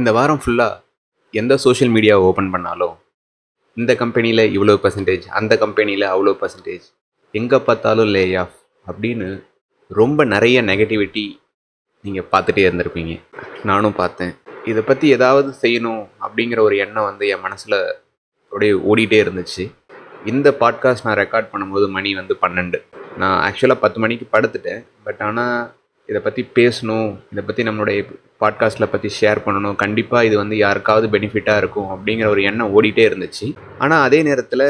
இந்த வாரம் ஃபுல்லாக எந்த சோஷியல் மீடியாவை ஓப்பன் பண்ணாலும் இந்த கம்பெனியில் இவ்வளோ பர்சன்டேஜ் அந்த கம்பெனியில் அவ்வளோ பர்சன்டேஜ் எங்கே பார்த்தாலும் லே ஆஃப் அப்படின்னு ரொம்ப நிறைய நெகட்டிவிட்டி நீங்கள் பார்த்துட்டே இருந்திருப்பீங்க. நானும் பார்த்தேன். இதை பற்றி ஏதாவது செய்யணும் அப்படிங்கிற ஒரு எண்ணம் வந்து என் மனசில் அப்படியே ஓடிட்டே இருந்துச்சு. இந்த பாட்காஸ்ட் நான் ரெக்கார்ட் பண்ணும்போது மணி வந்து பன்னெண்டு. நான் ஆக்சுவலாக பத்து மணிக்கு படுத்துட்டேன். பட் ஆனால் இதை பற்றி பேசணும் இதை பற்றி நம்மளுடைய பாட்காஸ்ட்டில் பற்றி ஷேர் பண்ணணும். கண்டிப்பாக இது வந்து யாருக்காவது பெனிஃபிட்டாக இருக்கும் அப்படிங்கிற ஒரு எண்ணம் ஓடிட்டே இருந்துச்சு. ஆனால் அதே நேரத்தில்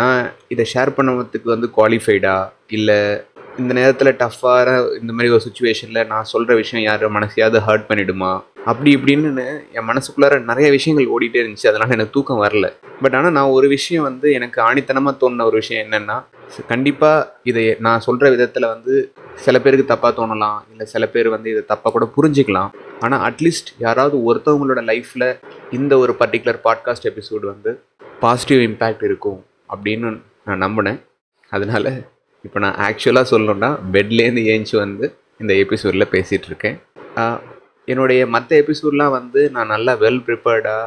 நான் இதை ஷேர் பண்ணுறதுக்கு வந்து குவாலிஃபைடா இல்லை இந்த நேரத்தில் டஃப்பான இந்த மாதிரி ஒரு சுச்சுவேஷனில் நான் சொல்கிற விஷயம் யார்? மனசையாவது ஹர்ட் பண்ணிடுமா? அப்படி இப்படின்னு என் மனசுக்குள்ளார நிறைய விஷயங்கள் ஓடிட்டே இருந்துச்சு. அதனால் எனக்கு தூக்கம் வரல. பட் ஆனால் நான் ஒரு விஷயம் வந்து எனக்கு ஆணித்தனமாக தோணுன ஒரு விஷயம் என்னென்னா கண்டிப்பாக இதை நான் சொல்கிற விதத்தில் வந்து சில பேருக்கு தப்பாக தோணலாம். இல்லை சில பேர் வந்து இதை தப்பாக கூட புரிஞ்சிக்கலாம். ஆனால் அட்லீஸ்ட் யாராவது ஒருத்தவங்களோட லைஃப்பில் இந்த ஒரு பர்டிகுலர் பாட்காஸ்ட் எபிசோடு வந்து பாசிட்டிவ் இம்பேக்ட் இருக்கும் அப்படின்னு நான் நம்பினேன். அதனால் இப்போ நான் ஆக்சுவலாக சொல்லணுன்னா பெட்லேருந்து ஏஞ்சி வந்து இந்த எபிசோடில் பேசிகிட்டு இருக்கேன் என்னுடைய மற்ற எபிசோட்லாம் வந்து நான் நல்லா வெல் ப்ரிப்பேர்டாக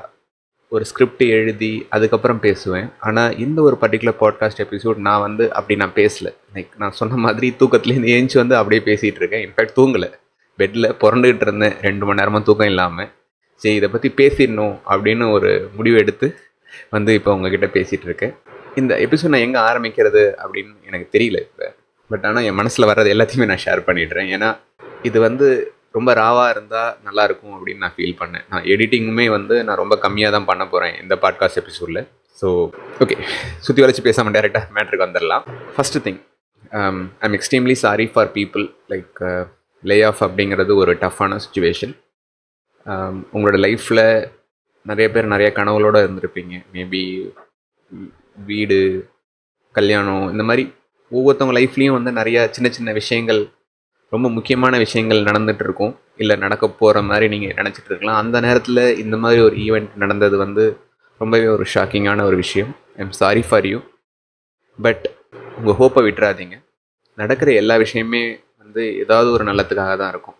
ஒரு ஸ்கிரிப்ட் எழுதி அதுக்கப்புறம் பேசுவேன். ஆனால் இந்த ஒரு பர்டிகுலர் பாட்காஸ்ட் எபிசோட் நான் வந்து அப்படி நான் பேசல. லைக் நான் சொன்ன மாதிரி தூக்கத்துலேருந்து ஏஞ்சி வந்து அப்படியே பேசிகிட்டு இருக்கேன் இன்ஃபேக்ட் தூங்கலை. பெட்டில் புரண்டுக்கிட்டு இருந்தேன். ரெண்டு மணி நேரமாக தூக்கம் இல்லாமல் சரி இதை பற்றி பேசிடணும் அப்படின்னு ஒரு முடிவு எடுத்து வந்து இப்போ உங்ககிட்ட பேசிகிட்டு இருக்கேன் இந்த எபிசோட் நான் எங்கே ஆரம்பிக்கிறது அப்படின்னு எனக்கு தெரியல இப்போ. பட் ஆனால் என் மனசில் வர்றது எல்லாத்தையுமே நான் ஷேர் பண்ணிடுறேன். ஏன்னா இது வந்து ரொம்ப ராவாக இருந்தால் நல்லாயிருக்கும் அப்படின்னு நான் ஃபீல் பண்ணேன். நான் எடிட்டிங்குமே வந்து நான் ரொம்ப கம்மியாக தான் பண்ண போகிறேன் இந்த பாட்காஸ்ட் எபிசோடில் ஸோ ஓகே சுற்றி வளைச்சி பேசாமல் டேரெக்டாக மேட்ருக்கு வந்துடலாம். First thing I'm extremely sorry for people like lay off அப்படிங்கிறது ஒரு டஃப்பான சுச்சுவேஷன் um, உங்களோட லைஃப்பில் நிறைய பேர் நிறைய கனவுகளோடு இருந்திருப்பீங்க. மேபி வீடு கல்யாணம் இந்த மாதிரி ஒவ்வொருத்தவங்க லைஃப்லேயும் வந்து நிறையா சின்ன சின்ன விஷயங்கள் ரொம்ப முக்கியமான விஷயங்கள் நடந்துகிட்ருக்கும் இருக்கும். இல்லை நடக்க போகிற மாதிரி நீங்கள் நினச்சிட்டு இருக்கலாம். அந்த நேரத்தில் இந்த மாதிரி ஒரு ஈவெண்ட் நடந்தது வந்து ரொம்பவே ஒரு ஷாக்கிங்கான ஒரு விஷயம். I'm sorry for you but உங்கள் ஹோப்பை விட்டுறாதீங்க. நடக்கிற எல்லா விஷயமே வந்து ஏதாவது ஒரு நல்லத்துக்காக தான் இருக்கும்.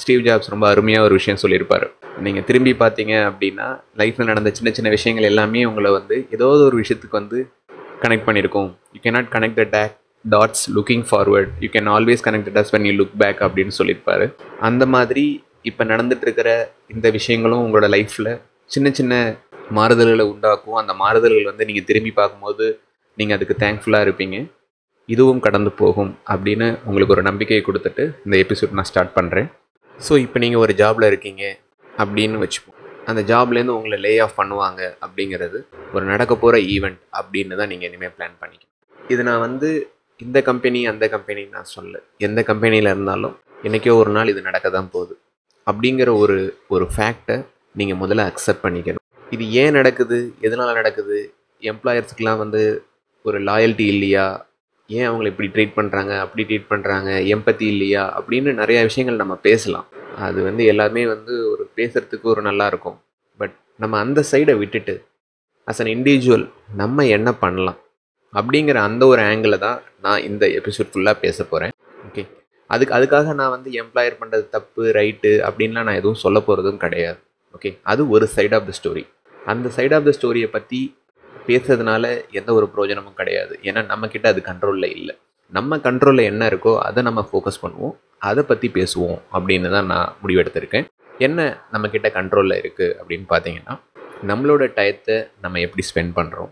ஸ்டீவ் ஜாப்ஸ் ரொம்ப அருமையாக ஒரு விஷயம் சொல்லியிருப்பார். நீங்கள் திரும்பி பார்த்தீங்க அப்படின்னா லைஃப்பில் நடந்த சின்ன சின்ன விஷயங்கள் எல்லாமே உங்களை வந்து ஏதாவது ஒரு விஷயத்துக்கு வந்து கனெக்ட் பண்ணியிருக்கோம். You cannot connect the take dots looking forward you can always connect dots when you look back அப்படின்னு சொல்லியிருப்பாரு. அந்த மாதிரி இப்போ நடந்துட்டுருக்கிற இந்த விஷயங்களும் உங்களோட லைஃப்பில் சின்ன சின்ன மாறுதல்களை உண்டாக்கும். அந்த மாறுதல்கள் வந்து நீங்கள் திரும்பி பார்க்கும்போது நீங்கள் அதுக்கு தேங்க்ஃபுல்லாக இருப்பீங்க. இதுவும் கடந்து போகும் அப்படின்னு உங்களுக்கு ஒரு நம்பிக்கையை கொடுத்துட்டு இந்த எபிசோட் நான் ஸ்டார்ட் பண்ணுறேன் ஸோ இப்போ நீங்கள் ஒரு ஜாபில் இருக்கீங்க அப்படின்னு வச்சுப்போம். அந்த ஜாப்லேருந்து உங்களை லே ஆஃப் பண்ணுவாங்க அப்படிங்கிறது ஒரு நடக்க போகிற ஈவெண்ட் அப்படின்னு தான் நீங்கள் இனிமேல் பிளான் பண்ணிக்கணும். இது நான் வந்து இந்த கம்பெனி அந்த கம்பெனி நான் சொல்ல எந்த கம்பெனியில் இருந்தாலும் என்றைக்கோ ஒரு நாள் இது நடக்க தான் போகுது. அப்படிங்கிற ஒரு ஒரு ஃபேக்டை நீங்கள் முதல்ல அக்செப்ட் பண்ணிக்கணும். இது ஏன் நடக்குது? எதனால் நடக்குது? எம்ப்ளாயர்ஸ்க்கெலாம் வந்து ஒரு லாயல்ட்டி இல்லையா? ஏன் அவங்கள இப்படி ட்ரீட் பண்ணுறாங்க அப்படி ட்ரீட் பண்ணுறாங்க எம்பத்தி இல்லையா? அப்படின்னு நிறையா விஷயங்கள் நம்ம பேசலாம். அது வந்து எல்லாமே வந்து ஒரு பேசுகிறதுக்கு ஒரு நல்லா இருக்கும். பட் நம்ம அந்த சைடை விட்டுட்டு அஸ் அன் இண்டிவிஜுவல் நம்ம என்ன பண்ணலாம்? அப்படிங்கிற அந்த ஒரு ஆங்கிளில் தான் நான் இந்த எபிசோட் ஃபுல்லாக பேச போகிறேன் ஓகே அதுக்கு அதுக்காக நான் வந்து எம்ப்ளாயர் பண்ணுறது தப்பு ரைட்டு அப்படின்லாம் நான் எதுவும் சொல்ல போகிறதும் கிடையாது. ஓகே அது ஒரு சைட் ஆஃப் த ஸ்டோரி அந்த சைட் ஆஃப் த ஸ்டோரியை பற்றி பேசுறதுனால எந்த ஒரு பிரயோஜனமும் கிடையாது. ஏன்னா நம்மக்கிட்ட அது கண்ட்ரோலில் இல்லை. நம்ம கண்ட்ரோலில் என்ன இருக்கோ அதை நம்ம ஃபோக்கஸ் பண்ணுவோம். அதை பற்றி பேசுவோம் அப்படின்னு தான் நான் முடிவெடுத்திருக்கேன். என்ன நம்மக்கிட்ட கண்ட்ரோலில் இருக்குது அப்படின்னு பார்த்தீங்கன்னா நம்மளோட டயத்தை நம்ம எப்படி ஸ்பெண்ட் பண்ணுறோம்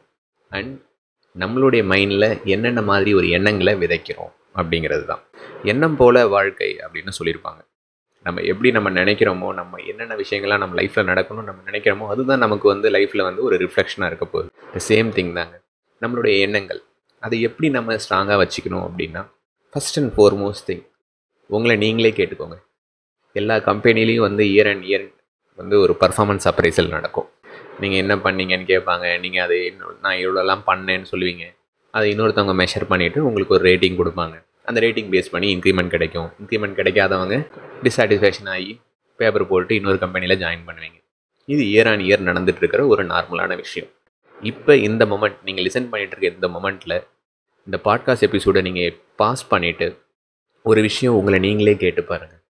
அண்ட் நம்மளுடைய மைண்டில் என்னென்ன மாதிரி ஒரு எண்ணங்களை விதைக்கிறோம் அப்படிங்கிறது தான். எண்ணம் போல வாழ்க்கை அப்படின்னு சொல்லியிருப்பாங்க. நம்ம எப்படி நம்ம நினைக்கிறோமோ நம்ம என்னென்ன விஷயங்கள்லாம் நம்ம லைஃப்பில் நடக்கணும் நம்ம நினைக்கிறோமோ அதுதான் நமக்கு வந்து லைஃப்பில் வந்து ஒரு ரிஃப்ளெக்ஷனாக இருக்க போகுது. த சேம் திங் தாங்க. நம்மளுடைய எண்ணங்கள். அதை எப்படி நம்ம ஸ்ட்ராங்காக வச்சுக்கணும் அப்படின்னா ஃபஸ்ட் அண்ட் ஃபோர்மோஸ்ட் திங் உங்களை நீங்களே கேட்டுக்கோங்க. எல்லா கம்பெனிலையும் வந்து இயர் அண்ட் இயர் வந்து ஒரு பர்ஃபார்மன்ஸ் அப்ரைசல் நடக்கும். நீங்கள் என்ன பண்ணீங்கன்னு கேட்பாங்க. நீங்கள் அதை நான் இவ்வளோலாம் பண்ணேன்னு சொல்லுவீங்க. அதை இன்னொருத்தவங்க மெஷர் பண்ணிவிட்டு உங்களுக்கு ஒரு ரேட்டிங் கொடுப்பாங்க. அந்த ரேட்டிங் பேஸ் பண்ணி இன்க்ரிமெண்ட் கிடைக்கும். இன்க்ரிமெண்ட் கிடைக்காதவங்க டிஸாட்டிஸ்ஃபேக்ஷன் ஆகி பேப்பர் போட்டு இன்னொரு கம்பெனியில் ஜாயின் பண்ணுவீங்க. இது இயர் ஆன் இயர் நடந்துட்டு இருக்கிற ஒரு நார்மலான விஷயம். இப்போ இந்த மொமெண்ட் நீங்கள் லிசன் பண்ணிகிட்டு இருக்க இந்த மொமெண்ட்டில் இந்த பாட்காஸ்ட் எபிசோடை நீங்கள் பாஸ் பண்ணிவிட்டு ஒரு விஷயம் உங்களை நீங்களே கேட்டு பாருங்கள்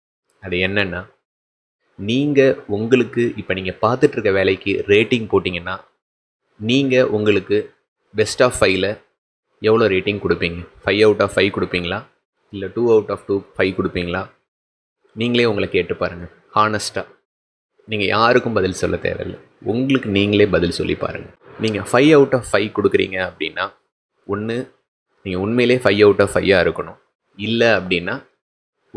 அது என்னென்னா நீங்கள் உங்களுக்கு இப்போ நீங்கள் பார்த்துட்ருக்க வேலைக்கு ரேட்டிங் போட்டிங்கன்னா நீங்கள் உங்களுக்கு பெஸ்ட் ஆஃப் ஃபைவ்ல எவ்வளோ ரேட்டிங் கொடுப்பீங்க? ஃபைவ் அவுட் ஆஃப் ஃபைவ் கொடுப்பீங்களா? இல்லை two out of two five கொடுப்பீங்களா? நீங்களே உங்களை கேட்டு பாருங்கள் ஹானஸ்ட்டாக நீங்கள் யாருக்கும் பதில் சொல்ல தேவையில்லை. உங்களுக்கு நீங்களே பதில் சொல்லி பாருங்கள் நீங்கள் ஃபைவ் அவுட் ஆஃப் ஃபைவ் கொடுக்குறீங்க அப்படின்னா ஒன்று நீங்கள் உண்மையிலே ஃபைவ் அவுட் ஆஃப் ஃபையாக இருக்கணும். இல்லை அப்படின்னா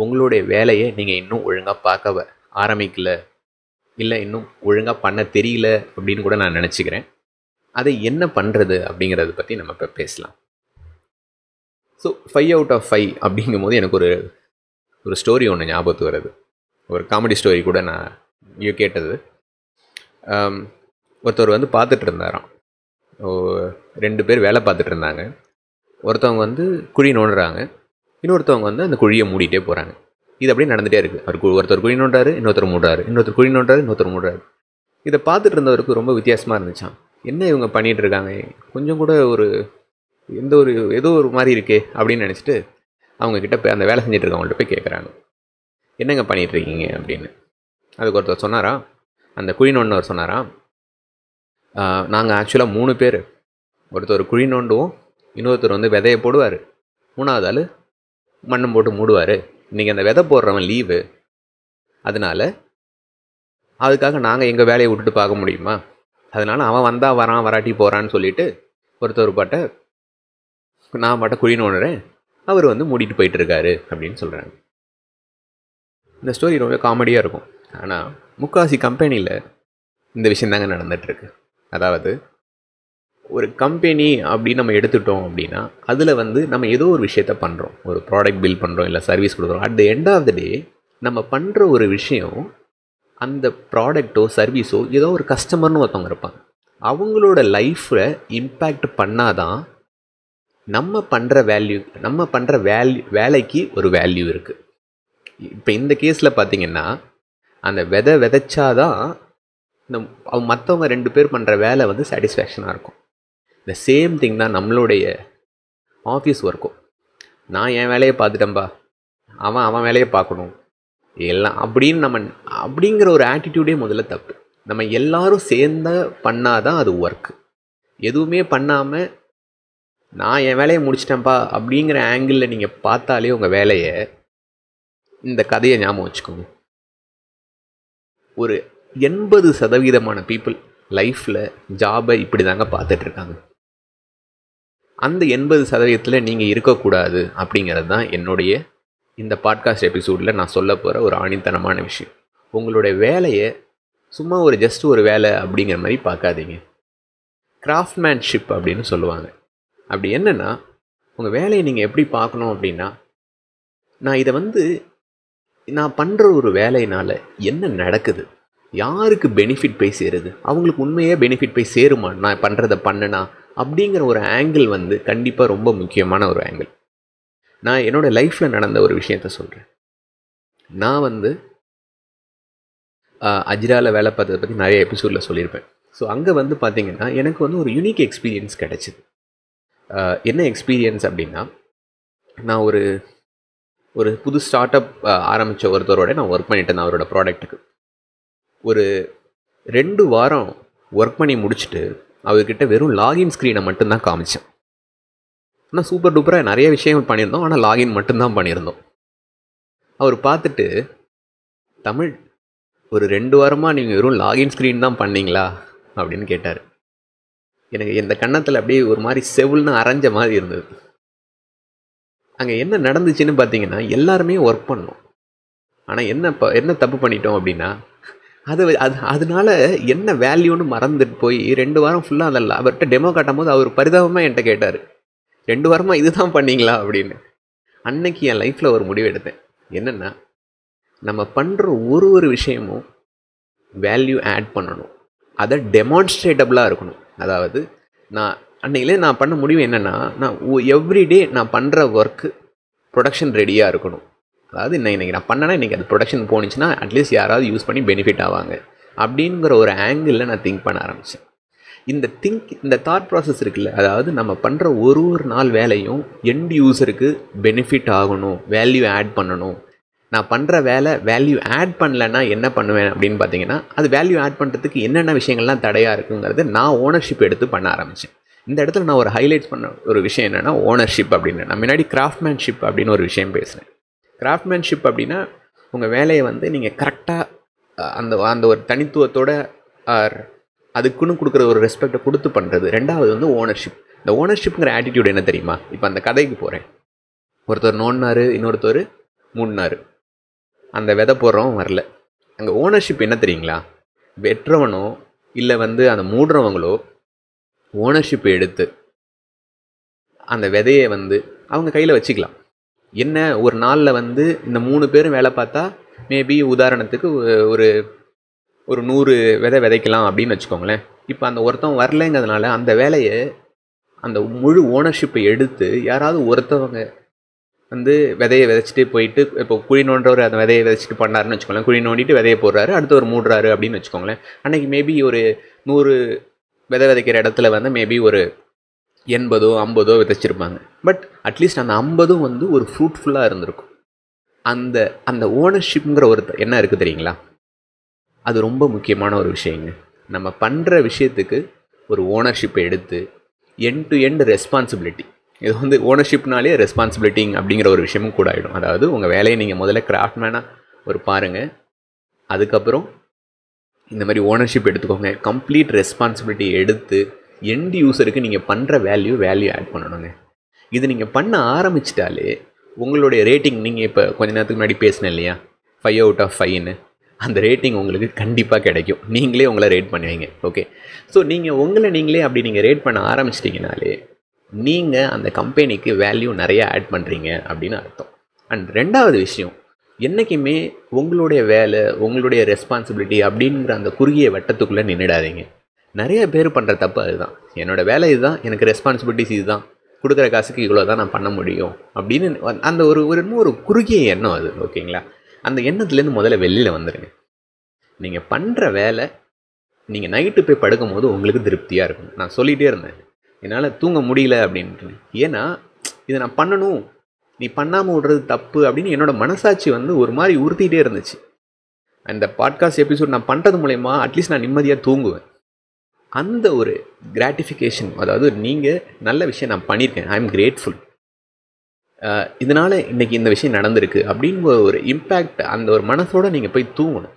உங்களுடைய வேலையை நீங்கள் இன்னும் ஒழுங்காக பார்க்க ஆரம்பிக்கல இல்லை இன்னும் ஒழுங்காக பண்ண தெரியல அப்படின்னு கூட நான் நினச்சிக்கிறேன். அதை என்ன பண்ணுறது அப்படிங்கிறத பற்றி நம்ம இப்போ பேசலாம். So five out of five அப்படிங்கும்போது எனக்கு ஒரு ஒரு ஸ்டோரி ஒன்று ஞாபகத்து வருது. ஒரு காமெடி ஸ்டோரி கூட நான் இங்கே கேட்டது. ஒருத்தர் வந்து பார்த்துட்டு இருந்தாராம். ஓ, ரெண்டு பேர் வேலை பார்த்துட்டு இருந்தாங்க. ஒருத்தவங்க வந்து குழி நோண்டுறாங்க. இன்னொருத்தவங்க வந்து அந்த குழியை மூடிட்டே போகிறாங்க இது அப்படியே நடந்துகிட்டே இருக்குது அவர் கு- ஒருத்தர் குழி நோண்டாரு இன்னொருத்தர் மூடுறாரு. இன்னொருத்தர் குழி நோண்டாரு இன்னொருத்தர் மூடுறாரு. இதை பார்த்துட்டு இருந்தவருக்கு ரொம்ப வித்தியாசமாக இருந்துச்சான் என்ன இவங்க பண்ணிகிட்டு இருக்காங்க? கொஞ்சம் கூட ஒரு எந்த ஒரு ஏதோ ஒரு மாதிரி இருக்கே அப்படின்னு நினச்சிட்டு அவங்கக்கிட்ட போய் அந்த வேலை செஞ்சுட்டு இருக்கவங்கள்ட்ட போய் கேட்குறாங்க என்னங்க பண்ணிகிட்ருக்கீங்க இருக்கீங்க அப்படின்னு. அதுக்கு ஒருத்தர் சொன்னாரா? அந்த குழி நோண்டவர் சொன்னாரா? நாங்கள் ஆக்சுவலாக மூணு பேர். ஒருத்தர் குழி நோண்டுவோம் இன்னொருத்தர் வந்து விதையை போடுவார். மூணாவது ஆள் மண்ணும் போட்டு மூடுவார். இன்றைக்கி அந்த விதை போடுறவன் லீவு. அதனால அதுக்காக நாங்கள் எங்கள் வேலையை விட்டுட்டு பார்க்க முடியுமா? அதனால் அவன் வந்தால் வரான் வராட்டி போகிறான்னு சொல்லிவிட்டு ஒருத்தர் பாட்ட நான் பாட்ட குழி நோண்டுறேன். அவர் வந்து மூடிட்டு போயிட்டு இருக்காரு அப்படின்னு சொல்கிறாங்க இந்த ஸ்டோரி ரொம்ப காமெடியாக இருக்கும். ஆனால் முக்காசி கம்பெனியில் இந்த விஷயந்தாங்க நடந்துகிட்ருக்கு அதாவது ஒரு கம்பெனி அப்படின்னு நம்ம எடுத்துட்டோம் அப்படின்னா அதில் வந்து நம்ம ஏதோ ஒரு விஷயத்த பண்ணுறோம் ஒரு ப்ராடக்ட் பில் பண்ணுறோம் இல்லை சர்வீஸ் கொடுக்குறோம். At the end of the day நம்ம பண்ணுற ஒரு விஷயம் அந்த ப்ராடக்ட்டோ சர்வீஸோ ஏதோ ஒரு கஸ்டமர்னு ஒருத்தவங்க இருப்பாங்க. அவங்களோட லைஃப்பில் இம்பேக்ட் பண்ணாதான் நம்ம பண்ணுற வேல்யூ நம்ம பண்ணுற வேல்யூ வேலைக்கு ஒரு வேல்யூ இருக்குது இப்போ இந்த கேஸில் பார்த்தீங்கன்னா அந்த விதை விதைச்சாதான் இந்த மற்றவங்க ரெண்டு பேர் பண்ணுற வேலை வந்து சாட்டிஸ்ஃபேக்ஷனாக இருக்கும். இந்த சேம் திங் தான் நம்மளுடைய ஆஃபீஸ் ஒர்க்கும் நான் என் வேலையை பார்த்துட்டேன்பா. அவன் அவன் வேலையை பார்க்கணும். எல்லாம் அப்படின்னு நம்ம அப்படிங்கிற ஒரு ஆட்டிடியூடே முதல்ல தப்பு. நம்ம எல்லாரும் சேர்ந்த பண்ணாதான் அது ஒர்க்கு எதுவுமே பண்ணாமல் நான் என் வேலையை முடிச்சிட்டேன்ப்பா அப்படிங்கிற ஆங்கிளில் நீங்கள் பார்த்தாலே உங்கள் வேலையை இந்த கதையை ஞாபகம் வச்சுக்கோங்க. ஒரு எண்பது சதவீதமான பீப்புள் லைஃப்பில் ஜாபை இப்படி தாங்க பார்த்துட்ருக்காங்க அந்த எண்பது சதவீதத்தில் நீங்கள் இருக்கக்கூடாது அப்படிங்கிறது தான் என்னுடைய இந்த பாட்காஸ்ட் எபிசோடில் நான் சொல்ல போகிற ஒரு ஆணித்தனமான விஷயம். உங்களுடைய வேலையை சும்மா ஒரு ஜஸ்ட் ஒரு வேலை அப்படிங்கிற மாதிரி பார்க்காதீங்க. கிராஃப்ட்மேன்ஷிப் அப்படின்னு சொல்லுவாங்க. அப்படி என்னென்னா உங்கள் வேலையை நீங்கள் எப்படி பார்க்கணும் அப்படின்னா நான் இதை வந்து நான் பண்ணுற ஒரு வேலையினால் என்ன நடக்குது? யாருக்கு பெனிஃபிட் போய் சேருது? அவங்களுக்கு உண்மையே பெனிஃபிட் போய் சேருமா? நான் பண்ணுறதை பண்ணனா? அப்படிங்கிற ஒரு ஆங்கிள் வந்து கண்டிப்பாக ரொம்ப முக்கியமான ஒரு ஆங்கிள் நான் என்னோடய லைஃப்பில் நடந்த ஒரு விஷயத்த சொல்கிறேன் நான் வந்து அஜிராவில் வேலை பார்த்ததை பற்றி நிறைய எபிசோடில் சொல்லியிருப்பேன். ஸோ அங்கே வந்து பார்த்தீங்கன்னா எனக்கு வந்து ஒரு யூனிக் எக்ஸ்பீரியன்ஸ் கிடச்சிது. என்ன எக்ஸ்பீரியன்ஸ் அப்படின்னா நான் ஒரு ஒரு புது ஸ்டார்ட் அப் ஆரம்பித்த ஒருத்தரோட நான் ஒர்க் பண்ணிட்டேன் அவரோட ப்ராடக்ட்டுக்கு ஒரு ரெண்டு வாரம் ஒர்க் பண்ணி முடிச்சுட்டு அவர்கிட்ட வெறும் லாகின் ஸ்க்ரீனை மட்டும்தான் காமிச்சேன். ஆனால் சூப்பர் டூப்பராக நிறைய விஷயங்கள் பண்ணியிருந்தோம். ஆனால் லாகின் மட்டும்தான் பண்ணியிருந்தோம். அவர் பார்த்துட்டு தமிழ் ஒரு ரெண்டு வாரமாக நீங்கள் வெறும் லாகின் ஸ்க்ரீன் தான் பண்ணீங்களா? அப்படின்னு கேட்டார். எனக்கு இந்த கன்னத்தில் அப்படியே ஒரு மாதிரி செவுல்னு அரைஞ்ச மாதிரி இருந்தது. அங்கே என்ன நடந்துச்சுன்னு பார்த்தீங்கன்னா எல்லாருமே ஒர்க் பண்ணோம். ஆனால் என்ன ப என்ன தப்பு பண்ணிட்டோம் அப்படின்னா அது அது அதனால என்ன வேல்யூன்னு மறந்துட்டு போய் ரெண்டு வாரம் ஃபுல்லாக அதில் அவர்கிட்ட டெமோ காட்டும் போது அவர் பரிதாபமாக என்கிட்ட கேட்டார். ரெண்டு வாரமாக இதுதான் பண்ணீங்களா அப்படின்னு. அன்னைக்கு என் லைஃப்பில் ஒரு முடிவு எடுத்தேன். என்னென்னா நம்ம பண்ணுற ஒரு ஒரு விஷயமும் வேல்யூ ஆட் பண்ணணும். அதை டெமான்ஸ்ட்ரேட்டபுளாக இருக்கணும். அதாவது நான் அன்னையிலே நான் பண்ண முடிவு என்னென்னா நான் எவ்ரிடே நான் பண்ணுற ஒர்க்கு ப்ரொடக்ஷன் ரெடியாக இருக்கணும். அதாவது இன்னும் இன்றைக்கி நான் பண்ணேன்னா இன்றைக்கி அது ப்ரொடக்ஷன் போணுச்சுன்னா அட்லீஸ்ட் யாராவது யூஸ் பண்ணி பெனிஃபிட் ஆவாங்க. அப்படிங்கிற ஒரு ஆங்கிளில் நான் திங்க் பண்ண ஆரம்பித்தேன் இந்த திங்க் இந்த தாட் ப்ராசஸ் இருக்குல்ல அதாவது நம்ம பண்ணுற ஒரு ஒரு நாள் வேலையும் எண்ட் யூஸருக்கு பெனிஃபிட் ஆகணும் வேல்யூ ஆட் பண்ணணும். நான் பண்ணுற வேலை வேல்யூ ஆட் பண்ணலன்னா என்ன பண்ணுவேன் அப்படின்னு பார்த்தீங்கன்னா அது வேல்யூ ஆட் பண்ணுறதுக்கு என்னென்ன விஷயங்கள்லாம் தடையாக இருக்குங்கிறது நான் ஓனர்ஷிப் எடுத்து பண்ண ஆரம்பித்தேன் இந்த இடத்துல நான் ஒரு ஹைலைட் பண்ண ஒரு விஷயம் என்னென்னா ஓனர்ஷிப் அப்படின்னு. நான் முன்னாடி கிராஃப்ட்மேன்ஷிப் அப்படின்னு ஒரு விஷயம் பேசுகிறேன் கிராஃப்ட்மேன்ஷிப் அப்படின்னா உங்கள் வேலையை வந்து நீங்கள் கரெக்டாக அந்த அந்த ஒரு தனித்துவத்தோட ஆர் அதுக்குன்னு கொடுக்குற ஒரு ரெஸ்பெக்டை கொடுத்து பண்ணுறது ரெண்டாவது வந்து ஓனர்ஷிப் இந்த ஓனர்ஷிப்ங்கிற ஆட்டிடியூட் என்ன தெரியுமா? இப்போ அந்த கதைக்கு போகிறேன் ஒருத்தர் நோன்னாரு இன்னொருத்தர் மூடினாரு. அந்த விதை போடுறவன் வரல. அங்கே ஓனர்ஷிப் என்ன தெரியுங்களா? வெட்டுறவனோ இல்லை வந்து அந்த மூடுறவங்களோ ஓனர்ஷிப் எடுத்து அந்த விதையை வந்து அவங்க கையில் வச்சுக்கலாம். என்ன ஒரு நாளில் வந்து இந்த மூணு பேரும் வேலை பார்த்தா மேபி உதாரணத்துக்கு ஒரு ஒரு நூறு விதை விதைக்கலாம் அப்படின்னு வச்சுக்கோங்களேன். இப்போ அந்த ஒருத்தன் வரலைங்கிறதுனால அந்த வேலையை அந்த முழு ஓனர்ஷிப்பை எடுத்து யாராவது ஒருத்தவங்க வந்து விதையை விதைச்சிட்டு போயிட்டு இப்போ குழி நோண்டுறவர் அந்த விதையை விதைச்சிட்டு பண்ணாருன்னு வச்சுக்கோங்களேன். குழி நோண்டிட்டு விதையை போடுறாரு அடுத்து ஒரு மூடுறாரு அப்படின்னு வச்சுக்கோங்களேன். அன்றைக்கி மேபி ஒரு நூறு விதை விதைக்கிற இடத்துல வந்து மேபி ஒரு எண்பதோ ஐம்பதோ விதைச்சிருப்பாங்க. பட் அட்லீஸ்ட் அந்த ஐம்பதும் வந்து ஒரு ஃப்ரூட்ஃபுல்லாக இருந்திருக்கும். அந்த அந்த ஓனர்ஷிப்ங்கிற ஒரு என்ன இருக்குது தெரியுங்களா? அது ரொம்ப முக்கியமான ஒரு விஷயங்க. நம்ம பண்ணுற விஷயத்துக்கு ஒரு ஓனர்ஷிப்பை எடுத்து என் டு எண்ட் ரெஸ்பான்சிபிலிட்டி இது வந்து ஓனர்ஷிப்னாலே ரெஸ்பான்சிபிலிட்டிங் அப்படிங்கிற ஒரு விஷயமும் கூட ஆகிடும் அதாவது உங்கள் வேலையை நீங்கள் முதல்ல கிராஃப்ட்மேனாக ஒரு பாருங்கள் அதுக்கப்புறம் இந்த மாதிரி ஓனர்ஷிப் எடுத்துக்கோங்க. கம்ப்ளீட் ரெஸ்பான்சிபிலிட்டி எடுத்து எண்ட் யூஸருக்கு நீங்கள் பண்ணுற வேல்யூ வேல்யூ ஆட் பண்ணணுங்க. இது நீங்கள் பண்ண ஆரம்பிச்சிட்டாலே உங்களுடைய ரேட்டிங் நீங்கள் இப்போ கொஞ்ச நேரத்துக்கு முன்னாடி பேசினேன் இல்லையா? ஃபைவ் அவுட் ஆஃப் ஃபைவ்னு அந்த ரேட்டிங் உங்களுக்கு கண்டிப்பாக கிடைக்கும். நீங்களே உங்களை ரேட் பண்ணுவீங்க. ஓகே ஸோ நீங்கள் உங்களை நீங்களே அப்படி நீங்கள் ரேட் பண்ண ஆரம்பிச்சிட்டிங்கனாலே நீங்கள் அந்த கம்பெனிக்கு வேல்யூ நிறையா ஆட் பண்ணுறீங்க அப்படின்னு அர்த்தம். அண்ட் ரெண்டாவது விஷயம் என்றைக்குமே உங்களுடைய வேலை உங்களுடைய ரெஸ்பான்சிபிலிட்டி அப்படிங்கிற அந்த குறுகிய வட்டத்துக்குள்ளே நின்றுடாதீங்க நிறைய பேர் பண்ணுற தப்பு அதுதான். என்னோடய வேலை இதுதான் எனக்கு ரெஸ்பான்சிபிலிட்டிஸ் இதுதான். கொடுக்குற காசுக்கு இவ்வளோ தான் நான் பண்ண முடியும் அப்படின்னு அந்த ஒரு ஒரு ஒரு குறுகிய எண்ணம் அது ஓகேங்களா? அந்த எண்ணத்துலேருந்து முதல்ல வெளியில் வந்துடுங்க நீங்கள் பண்ணுற வேலை நீங்கள் நைட்டு போய் படுக்கும் போது உங்களுக்கு திருப்தியாக இருக்கும். நான் சொல்லிகிட்டே இருந்தேன். என்னால் தூங்க முடியல அப்படின்ட்டு. ஏன்னா இதை நான் பண்ணணும். நீ பண்ணாமல் விடுறது தப்பு அப்படின்னு என்னோடய மனசாட்சி வந்து ஒரு மாதிரி உறுத்திட்டே இருந்துச்சு. அந்த பாட்காஸ்ட் எபிசோட் நான் பண்ணுறது மூலயமா அட்லீஸ்ட் நான் நிம்மதியாக தூங்குவேன். அந்த ஒரு கிராட்டிஃபிகேஷன் அதாவது நீங்கள் நல்ல விஷயம் நான் பண்ணியிருக்கேன் ஐ எம் கிரேட்ஃபுல் இதனால் இன்றைக்கி இந்த விஷயம் நடந்திருக்கு அப்படிங்கிற ஒரு இம்பேக்ட் அந்த ஒரு மனசோடு நீங்கள் போய் தூங்கணும்.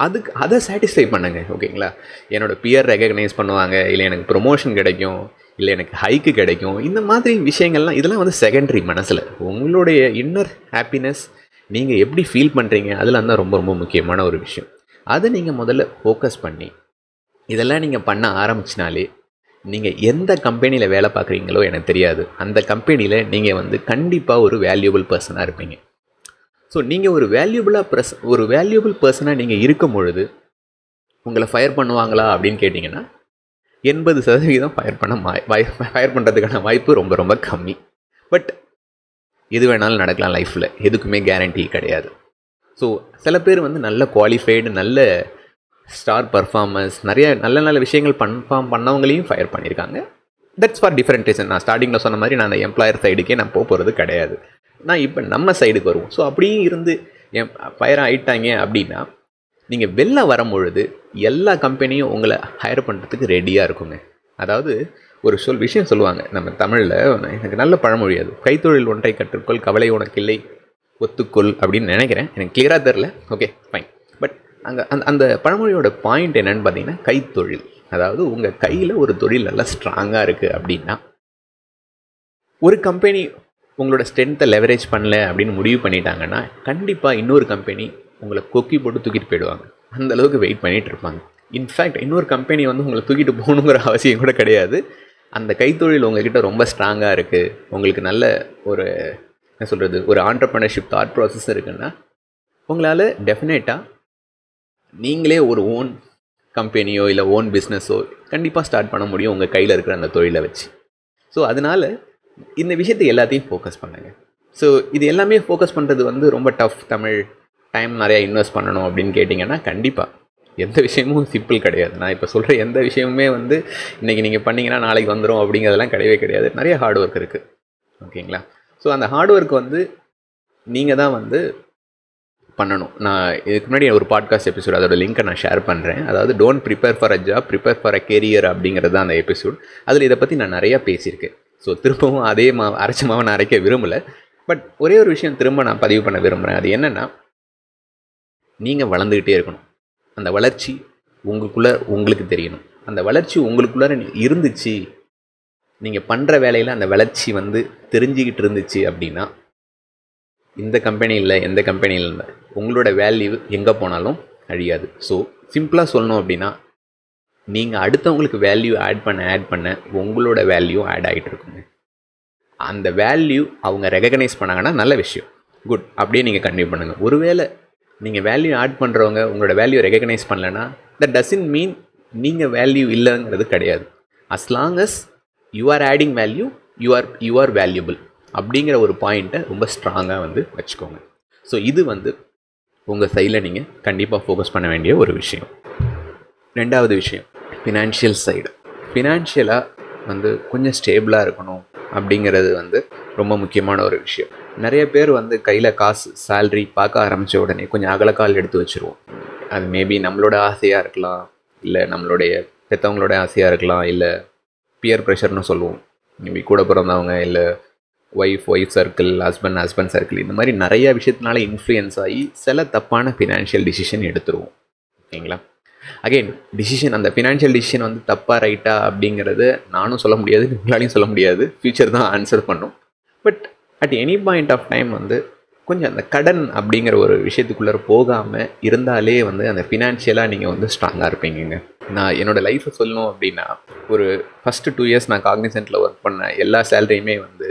அதுக்கு அதை சாட்டிஸ்ஃபை பண்ணுங்க ஓகேங்களா என்னோடய பியர் ரெகக்னைஸ் பண்ணுவாங்க இல்லை எனக்கு ப்ரொமோஷன் கிடைக்கும். இல்லை எனக்கு ஹைக்கு கிடைக்கும். இந்த மாதிரி விஷயங்கள்லாம் இதெல்லாம் வந்து செகண்டரி மனசில். உங்களுடைய இன்னர் ஹாப்பினஸ் நீங்கள் எப்படி ஃபீல் பண்ணுறீங்க அதெல்லாம் தான் ரொம்ப ரொம்ப முக்கியமான ஒரு விஷயம். அதை நீங்கள் முதல்ல ஃபோக்கஸ் பண்ணி இதெல்லாம் நீங்கள் பண்ண ஆரம்பிச்சினாலே நீங்கள் எந்த கம்பெனியில் வேலை பார்க்குறீங்களோ எனக்கு தெரியாது. அந்த கம்பெனியில் நீங்கள் வந்து கண்டிப்பாக ஒரு வேல்யூபிள் பர்சனாக இருப்பீங்க. ஸோ நீங்கள் ஒரு வேல்யூபிளாக ப்ரெஸ் ஒரு வேல்யூபிள் பர்சனாக நீங்கள் இருக்கும் பொழுது உங்களை ஃபயர் பண்ணுவாங்களா அப்படின்னு கேட்டிங்கன்னா எண்பது சதவீதம் ஃபயர் பண்ண வாய் ஃபயர் பண்ணுறதுக்கான வாய்ப்பு ரொம்ப ரொம்ப கம்மி. பட் எது வேணாலும் நடக்கலாம் லைஃப்பில் எதுக்குமே கேரண்டி கிடையாது. ஸோ சில பேர் வந்து நல்ல குவாலிஃபைடு நல்ல ஸ்டார் பர்ஃபார்மன்ஸ் நிறைய நல்ல நல்ல விஷயங்கள் பன்ஃபார்ம் பண்ணவங்களையும் ஃபயர் பண்ணியிருக்காங்க. தட்ஸ் ஃபார் டிஃப்ரெண்ட் ரீசன் நான் ஸ்டார்டிங்கில் சொன்ன மாதிரி நான் அந்த எம்ப்ளாயர் சைடுக்கே நான் போக போகிறது கிடையாது. நான் இப்போ நம்ம சைடுக்கு வருவோம். ஸோ அப்படியும் இருந்து என் ஃபயர் ஆகிட்டாங்க அப்படின்னா நீங்கள் வெளில வரும்பொழுது எல்லா கம்பெனியும் உங்களை ஹையர் பண்ணுறதுக்கு ரெடியாக இருக்குங்க. அதாவது ஒரு சொல் விஷயம் சொல்லுவாங்க. நம்ம தமிழில் எனக்கு நல்ல பழமொழி அது. கைத்தொழில் ஒன்றை கற்றுக்கொள் கவலை உனக்கு இல்லை ஒத்துக்கொள் அப்படின்னு நினைக்கிறேன். எனக்கு கிளியராக தெரில ஓகே ஃபைன் பட் அங்கே அந்த அந்த பழமொழியோட பாயிண்ட் என்னென்னு பார்த்தீங்கன்னா கைத்தொழில். அதாவது உங்கள் கையில் ஒரு தொழில் நல்லா ஸ்ட்ராங்காக இருக்குது அப்படின்னா ஒரு கம்பெனி உங்களோட ஸ்ட்ரென்த்தை லெவரேஜ் பண்ணல அப்படின்னு முடிவு பண்ணிட்டாங்கன்னா கண்டிப்பாக இன்னொரு கம்பெனி உங்களை கொக்கி போட்டு தூக்கிட்டு போயிடுவாங்க. அந்தளவுக்கு வெயிட் பண்ணிகிட்டு இருப்பாங்க. இன்ஃபேக்ட் இன்னொரு கம்பெனி வந்து உங்களை தூக்கிட்டு போகணுங்கிற அவசியம் கூட கிடையாது. அந்த கைத்தொழில் உங்ககிட்ட ரொம்ப ஸ்ட்ராங்காக இருக்குது உங்களுக்கு நல்ல ஒரு என்ன சொல்கிறது ஒரு ஆண்டர்ப்ரனர்ஷிப் தாட் ப்ராசஸ் இருக்குன்னா உங்களால் டெஃபினேட்டாக நீங்களே ஒரு ஓன் கம்பெனியோ இல்லை ஓன் பிஸ்னஸோ கண்டிப்பாக ஸ்டார்ட் பண்ண முடியும் உங்கள் கையில் இருக்கிற அந்த தொழிலை வச்சு. ஸோ அதனால் இந்த விஷயத்தை எல்லாத்தையும் ஃபோக்கஸ் பண்ணுங்கள் ஸோ இது எல்லாமே ஃபோக்கஸ் பண்ணுறது வந்து ரொம்ப டஃப் தமிழ் டைம் நிறையா இன்வெஸ்ட் பண்ணணும் அப்படின்னு கேட்டிங்கன்னா கண்டிப்பாக எந்த விஷயமும் சிம்பிள் கிடையாது. நான் இப்போ சொல்கிற எந்த விஷயமுமே வந்து இன்றைக்கி நீங்கள் பண்ணிங்கன்னா நாளைக்கு வந்துடும் அப்படிங்கிறதெல்லாம் கிடையவே கிடையாது. நிறைய ஹார்ட் ஒர்க் இருக்குது ஓகேங்களா? ஸோ அந்த ஹார்ட் ஒர்க் வந்து நீங்கள் தான் வந்து பண்ணணும். நான் இதுக்கு முன்னாடி ஒரு பாட்காஸ்ட் எபிசோட் அதோட லிங்க்கை நான் ஷேர் பண்ணுறேன் அதாவது don't prepare for a job prepare for a career அப்படிங்கிறது தான் அந்த எபிசோட் அதில் இதை பற்றி நான் நிறையா பேசியிருக்கேன். ஸோ திரும்பவும் அதே மா அரைச்ச மாவை நான் அரைக்க விரும்பலை. பட் ஒரே ஒரு விஷயம் திரும்ப நான் பதிவு பண்ண விரும்புகிறேன் அது என்னென்னா நீங்கள் வளர்ந்துக்கிட்டே இருக்கணும். அந்த வளர்ச்சி உங்களுக்குள்ளே உங்களுக்கு தெரியணும். அந்த வளர்ச்சி உங்களுக்குள்ளார இருந்துச்சு. நீங்கள் பண்ணுற வேலையில் அந்த வளர்ச்சி வந்து தெரிஞ்சுக்கிட்டு இருந்துச்சு அப்படின்னா இந்த கம்பெனியில் எந்த கம்பெனியில் இல்லை உங்களோட வேல்யூ எங்கே போனாலும் அழியாது. ஸோ சிம்பிளாக சொல்லணும் அப்படின்னா நீங்கள் அடுத்தவங்களுக்கு வேல்யூ ஆட் பண்ண ஆட் பண்ண உங்களோட வேல்யூ ஆட் ஆகிட்டு இருக்குங்க. அந்த வேல்யூ அவங்க ரெகக்னைஸ் பண்ணாங்கன்னா நல்ல விஷயம். குட் அப்படியே நீங்கள் கண்டினியூ பண்ணுங்கள் ஒருவேளை நீங்கள் வேல்யூ ஆட் பண்ணுறவங்க உங்களோட வேல்யூ ரெகக்னைஸ் பண்ணலன்னா தட் டசன்ட் மீன் நீங்கள் வேல்யூ இல்லைங்கிறது கிடையாது. As long as you are adding value you are you are valuable அப்படிங்கிற ஒரு பாயிண்ட்டை ரொம்ப ஸ்ட்ராங்காக வந்து வச்சுக்கோங்க. ஸோ இது வந்து உங்கள் சைடில் நீங்கள் கண்டிப்பாக ஃபோக்கஸ் பண்ண வேண்டிய ஒரு விஷயம். ரெண்டாவது விஷயம் ஃபினான்ஷியல் சைடு ஃபினான்ஷியலாக வந்து கொஞ்சம் ஸ்டேபிளாக இருக்கணும் அப்படிங்கிறது வந்து ரொம்ப முக்கியமான ஒரு விஷயம். நிறைய பேர் வந்து கையில் காசு சேல்ரி பார்க்க ஆரம்பித்த உடனே கொஞ்சம் அகலக்கால் எடுத்து வச்சுருவோம். அது மேபி நம்மளோட ஆசையாக இருக்கலாம் இல்லை நம்மளுடைய பெற்றவங்களோட ஆசையாக இருக்கலாம் இல்லை பியர் ப்ரெஷர்னு சொல்லுவோம். மேபி கூட பிறந்தவங்க இல்லை wife wife circle husband husband circle இந்த மாதிரி நிறைய விஷயத்தினால இன்ஃப்ளூயன்ஸ் ஆகி சில தப்பான ஃபினான்ஷியல் டிசிஷன் எடுத்துருவோம். ஓகேங்களா? அகெயின் டிசிஷன் அந்த ஃபினான்ஷியல் டிசிஷன் வந்து தப்பாக ரைட்டாக அப்படிங்கிறது நானும் சொல்ல முடியாது உங்களாலையும் சொல்ல முடியாது. ஃப்யூச்சர் தான் ஆன்சர் பண்ணும். But at any point of time வந்து கொஞ்சம் அந்த கடன் அப்படிங்கிற ஒரு விஷயத்துக்குள்ளே போகாமல் இருந்தாலே வந்து அந்த ஃபினான்ஷியலாக நீங்கள் வந்து ஸ்ட்ராங்காக இருப்பீங்க நான் என்னோடய லைஃப்பை சொல்லணும் அப்படின்னா ஒரு ஃபஸ்ட்டு டூ இயர்ஸ் நான் காக்னிசென்ட்டில் ஒர்க் பண்ண எல்லா சேலரியுமே வந்து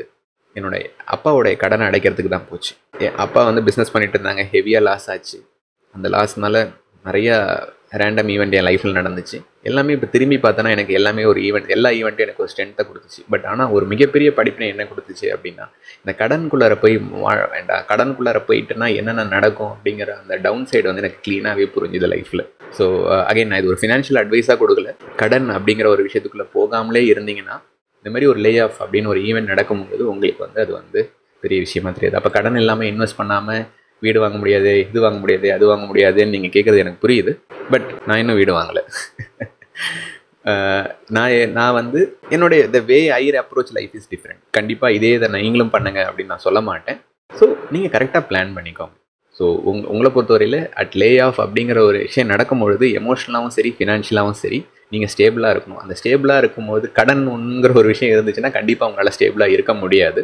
என்னுடைய அப்பாவோடைய கடனை அடைக்கிறதுக்கு தான் போச்சு. என் அப்பா வந்து பிஸ்னஸ் பண்ணிகிட்டு இருந்தாங்க ஹெவியாக லாஸ் ஆச்சு. அந்த லாஸ்னால நிறையா ரேண்டம் ஈவெண்ட் என் லைஃப்பில் நடந்துச்சு. எல்லாமே இப்போ திரும்பி பார்த்தோன்னா எனக்கு எல்லாமே ஒரு ஈவெண்ட் எல்லா ஈவெண்ட்டும் எனக்கு ஒரு ஸ்ட்ரென்த்தை கொடுத்துச்சு. பட் ஆனால் ஒரு மிகப்பெரிய படிப்பினை என்ன கொடுத்துச்சு அப்படின்னா இந்த கடனுக்குள்ளார போய் வாழ வேண்டாம். கடனுக்குள்ளார போயிட்டுனா என்னென்ன நடக்கும் அப்படிங்கிற அந்த டவுன் சைடு வந்து எனக்கு க்ளீனாகவே புரிஞ்சுது லைஃப்பில் ஸோ அகைன் நான் இது ஒரு ஃபினான்ஷியல் அட்வைஸாக கொடுக்கல. கடன் அப்படிங்கிற ஒரு விஷயத்துக்குள்ளே போகாமலே இருந்தீங்கன்னா இந்த மாதிரி ஒரு லே ஆஃப் அப்படின்னு ஒரு ஈவெண்ட் நடக்கும்போது உங்களுக்கு வந்து அது வந்து பெரிய விஷயமா தெரியாது. அப்போ கடன் இல்லாமல் இன்வெஸ்ட் பண்ணாமல் வீடு வாங்க முடியாது இது வாங்க முடியாது அது வாங்க முடியாதுன்னு நீங்கள் கேட்குறது எனக்கு புரியுது. பட் நான் இன்னும் வீடு வாங்கலை. நான் நான் வந்து என்னுடைய the way I approach life is different கண்டிப்பாக இதே இதை நீங்களும் பண்ணுங்க அப்படின்னு நான் சொல்ல மாட்டேன். ஸோ நீங்கள் கரெக்டாக பிளான் பண்ணிக்கோங்க. ஸோ உங் உங்களை பொறுத்தவரையில் அட் லே ஆஃப் அப்படிங்கிற ஒரு விஷயம் நடக்கும்பொழுது எமோஷனலாகவும் சரி ஃபினான்ஷியலாகவும் சரி நீங்கள் ஸ்டேபிளாக இருக்கணும். அந்த ஸ்டேபிளாக இருக்கும்போது கடன் ஒன்றுங்கிற ஒரு விஷயம் இருந்துச்சுன்னா கண்டிப்பாக உங்களால் ஸ்டேபிளாக இருக்க முடியாது.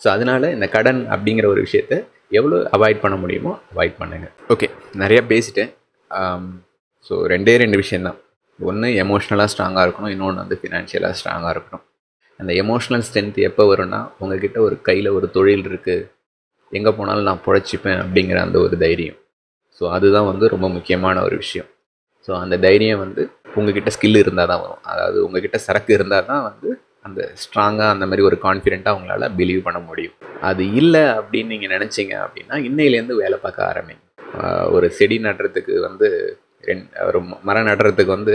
ஸோ அதனால் இந்த கடன் அப்படிங்கிற ஒரு விஷயத்த எவ்வளோ அவாய்ட் பண்ண முடியுமோ அவாய்ட் பண்ணுங்கள் ஓகே நிறையா பேசிட்டேன். Um, ஸோ ரெண்டே ரெண்டு விஷயந்தான் ஒன்று எமோஷ்னலாக ஸ்ட்ராங்காக இருக்கணும். இன்னொன்று வந்து ஃபினான்ஷியலாக ஸ்ட்ராங்காக இருக்கணும். அந்த எமோஷ்னல் ஸ்ட்ரென்த் எப்போ வரும்னா உங்ககிட்ட ஒரு கையில் ஒரு தொழில் இருக்குது எங்கே போனாலும் நான் பொழைச்சிப்பேன் அப்படிங்கிற அந்த ஒரு தைரியம். ஸோ அதுதான் வந்து ரொம்ப முக்கியமான ஒரு விஷயம். ஸோ அந்த தைரியம் வந்து உங்ககிட்ட ஸ்கில் இருந்தால் தான் வரும். அதாவது உங்ககிட்ட சரக்கு இருந்தால் தான் வந்து அந்த ஸ்ட்ராங்காக அந்த மாதிரி ஒரு கான்ஃபிடெண்ட்டாக அவங்களால பிலீவ் பண்ண முடியும். அது இல்லை அப்படின்னு நீங்கள் நினச்சிங்க அப்படின்னா இன்னையிலேருந்து வேலை பார்க்க ஆரம்பிங்க. ஒரு செடி நடுறதுக்கு வந்து ரெண் ஒரு மரம் நடுறதுக்கு வந்து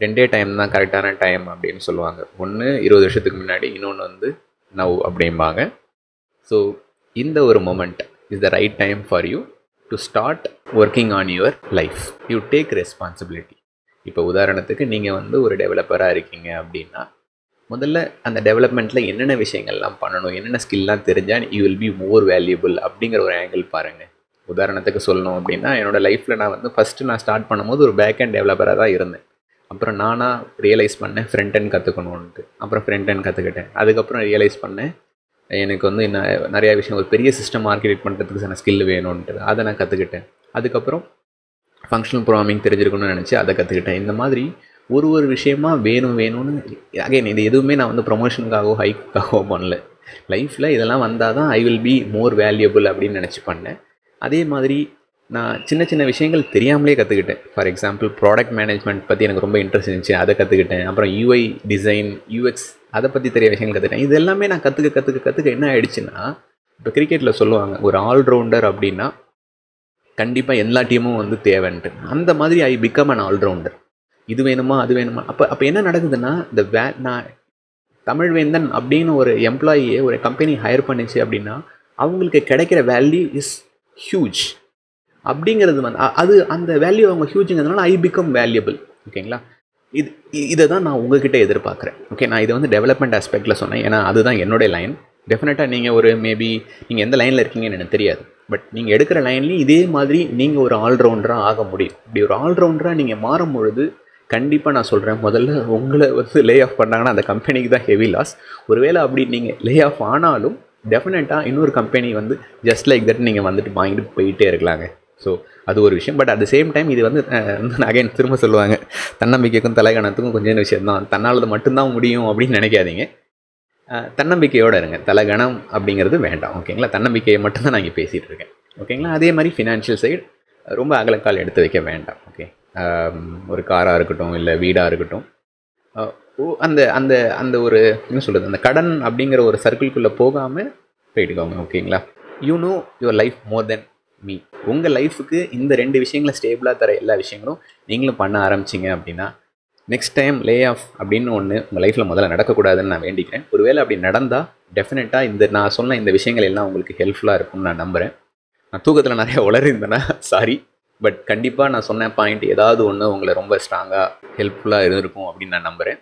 ரெண்டே டைம் தான் கரெக்டான டைம் அப்படின்னு சொல்லுவாங்க. ஒன்று இருபது வருஷத்துக்கு முன்னாடி இன்னொன்று வந்து நவ் அப்படிம்பாங்க. ஸோ இந்த ஒரு moment is the right time for you to start working on your life you take responsibility இப்போ உதாரணத்துக்கு நீங்கள் வந்து ஒரு டெவலப்பராக இருக்கீங்க அப்படின்னா முதல்ல அந்த டெவலப்மெண்ட்டில் என்னென்ன விஷயங்கள்லாம் பண்ணணும் என்னென்ன ஸ்கில்லாம் தெரிஞ்சால் you will be more valuable அப்படிங்கிற ஒரு ஆங்கிள் பாருங்கள் உதாரணத்துக்கு சொல்லணும் அப்படின்னா என்னோடய லைஃப்பில் நான் வந்து ஃபஸ்ட்டு நான் ஸ்டார்ட் பண்ணும்போது ஒரு பேக் அண்ட் டெவலப்பராக தான் இருந்தேன். அப்புறம் நானாக ரியலைஸ் பண்ணேன் ஃப்ரண்ட் அண்ட் கற்றுக்கணுன்ட்டு அப்புறம் ஃப்ரண்ட் அண்ட் கற்றுக்கிட்டேன் அதுக்கப்புறம் ரியலைஸ் பண்ணேன் எனக்கு வந்து என்ன நிறையா விஷயம் ஒரு பெரிய சிஸ்டம் மார்க்கெட் பண்ணுறதுக்கு சில ஸ்கில் வேணும்ன்ட்டு. அதை நான் கற்றுக்கிட்டேன் அதுக்கப்புறம் ஃபங்க்ஷனல் ப்ரோக்ராமிங் தெரிஞ்சிருக்கணும்னு நினச்சி அதை கற்றுக்கிட்டேன் இந்த மாதிரி ஒரு ஒரு விஷயமா வேணும் வேணும்னு அகைன் இது எதுவுமே நான் வந்து ப்ரொமோஷனுக்காகவோ ஹைக்காகவோ பண்ணல. லைஃப்பில் இதெல்லாம் வந்தால் தான் I will be more valuable அப்படின்னு நினச்சி பண்ணேன். அதே மாதிரி நான் சின்ன சின்ன விஷயங்கள் தெரியாமலே கற்றுக்கிட்டேன் ஃபார் எக்ஸாம்பிள் ப்ராடக்ட் மேனேஜ்மெண்ட் பற்றி எனக்கு ரொம்ப இன்ட்ரெஸ்ட் இருந்துச்சு அதை கற்றுக்கிட்டேன் அப்புறம் யூஐ டிசைன் யூஎக்ஸ் அதை பற்றி தெரிய விஷயங்கள் கற்றுக்கிட்டேன் இது எல்லாமே நான் கற்றுக்க கற்றுக்க கற்றுக்க என்ன ஆயிடுச்சுன்னா இப்போ கிரிக்கெட்டில் சொல்லுவாங்க ஒரு ஆல்ரவுண்டர் அப்படின்னா கண்டிப்பாக எல்லா டீமும் வந்து தேவைன்ட்டு. அந்த மாதிரி ஐ பிகம் அன் ஆல்ரவுண்டர் இது வேணுமா அது வேணுமா? அப்போ அப்போ என்ன நடக்குதுன்னா இந்த வே நான் தமிழ்வேந்தன் அப்படின்னு ஒரு எம்ப்ளாயியை ஒரு கம்பெனி ஹையர் பண்ணிச்சு அப்படின்னா அவங்களுக்கு கிடைக்கிற வேல்யூ இஸ் ஹியூஜ் அப்படிங்கிறது வந்து அது அந்த வேல்யூ அவங்க ஹியூஜுங்கிறதுனால ஐ பிகம் வேல்யூபிள் ஓகேங்களா இது இதை தான் நான் உங்ககிட்ட எதிர்பார்க்குறேன். ஓகே நான் இதை வந்து டெவலப்மெண்ட் ஆஸ்பெக்டில் சொன்னேன். ஏன்னா அதுதான் என்னுடைய லைன் டெஃபினட்டாக நீங்கள் ஒரு மேபி நீங்கள் எந்த லைனில் இருக்கீங்கன்னு எனக்கு தெரியாது. பட் நீங்கள் எடுக்கிற லைன்லேயும் இதே மாதிரி நீங்கள் ஒரு ஆல்ரவுண்டராக ஆக முடியும். இப்படி ஒரு ஆல்ரவுண்டராக நீங்கள் மாறும் பொழுது கண்டிப்பாக நான் சொல்கிறேன் முதல்ல உங்களை வந்து லே ஆஃப் பண்ணாங்கன்னா அந்த கம்பெனிக்கு தான் ஹெவி லாஸ் ஒருவேளை அப்படி நீங்கள் லே ஆஃப் ஆனாலும் டெஃபினட்டாக இன்னொரு கம்பெனி வந்து ஜஸ்ட் லைக் தட் நீங்கள் வந்துட்டு வாங்கிட்டு போயிட்டே இருக்கலாங்க. ஸோ அது ஒரு விஷயம். But at the same time இது வந்து அகைன் திரும்ப சொல்லுவாங்க. தன்னம்பிக்கைக்கும் தலைகணத்துக்கும் கொஞ்சம் விஷயம் தான் தன்னால் மட்டும்தான் முடியும் அப்படின்னு நினைக்காதீங்க. தன்னம்பிக்கையோடு இருங்க. தலைகணம் அப்படிங்கிறது வேண்டாம். ஓகேங்களா தன்னம்பிக்கையை மட்டும்தான் நான் இங்கே பேசிகிட்டு இருக்கேன். ஓகேங்களா அதே மாதிரி ஃபினான்ஷியல் சைடு ரொம்ப அகலக்கால் எடுத்து வைக்க வேண்டாம். ஓகே ஒரு காராக இருக்கட்டும் இல்லை வீடாக இருக்கட்டும். ஓ- அந்த அந்த அந்த ஒரு என்ன சொல்கிறது அந்த கடன் அப்படிங்கிற ஒரு சர்க்கிள்குள்ளே போகாமல் போயிட்டுக்கோங்க ஓகேங்களா? You know your life more than me உங்கள் லைஃபுக்கு இந்த ரெண்டு விஷயங்களை ஸ்டேபிளாக தர எல்லா விஷயங்களும் நீங்களும் பண்ண ஆரம்பிச்சிங்க அப்படின்னா நெக்ஸ்ட் டைம் லே ஆஃப் அப்படின்னு ஒன்று உங்கள் லைஃப்பில் முதல்ல நடக்கக்கூடாதுன்னு நான் வேண்டிக்கிறேன். ஒருவேளை அப்படி நடந்தால் டெஃபினட்டாக இந்த நான் சொன்ன இந்த விஷயங்கள் எல்லாம் உங்களுக்கு ஹெல்ப்ஃபுல்லாக இருக்கும்னு நான் நம்புகிறேன் நான் தூக்கத்தில் நிறைய உளறிருந்தேன்னா சாரி பட் கண்டிப்பாக நான் சொன்ன பாயிண்ட் ஏதாவது ஒன்று உங்களை ரொம்ப ஸ்ட்ராங்காக ஹெல்ப்ஃபுல்லாக இருந்திருக்கும் அப்படின்னு நான் நம்புகிறேன்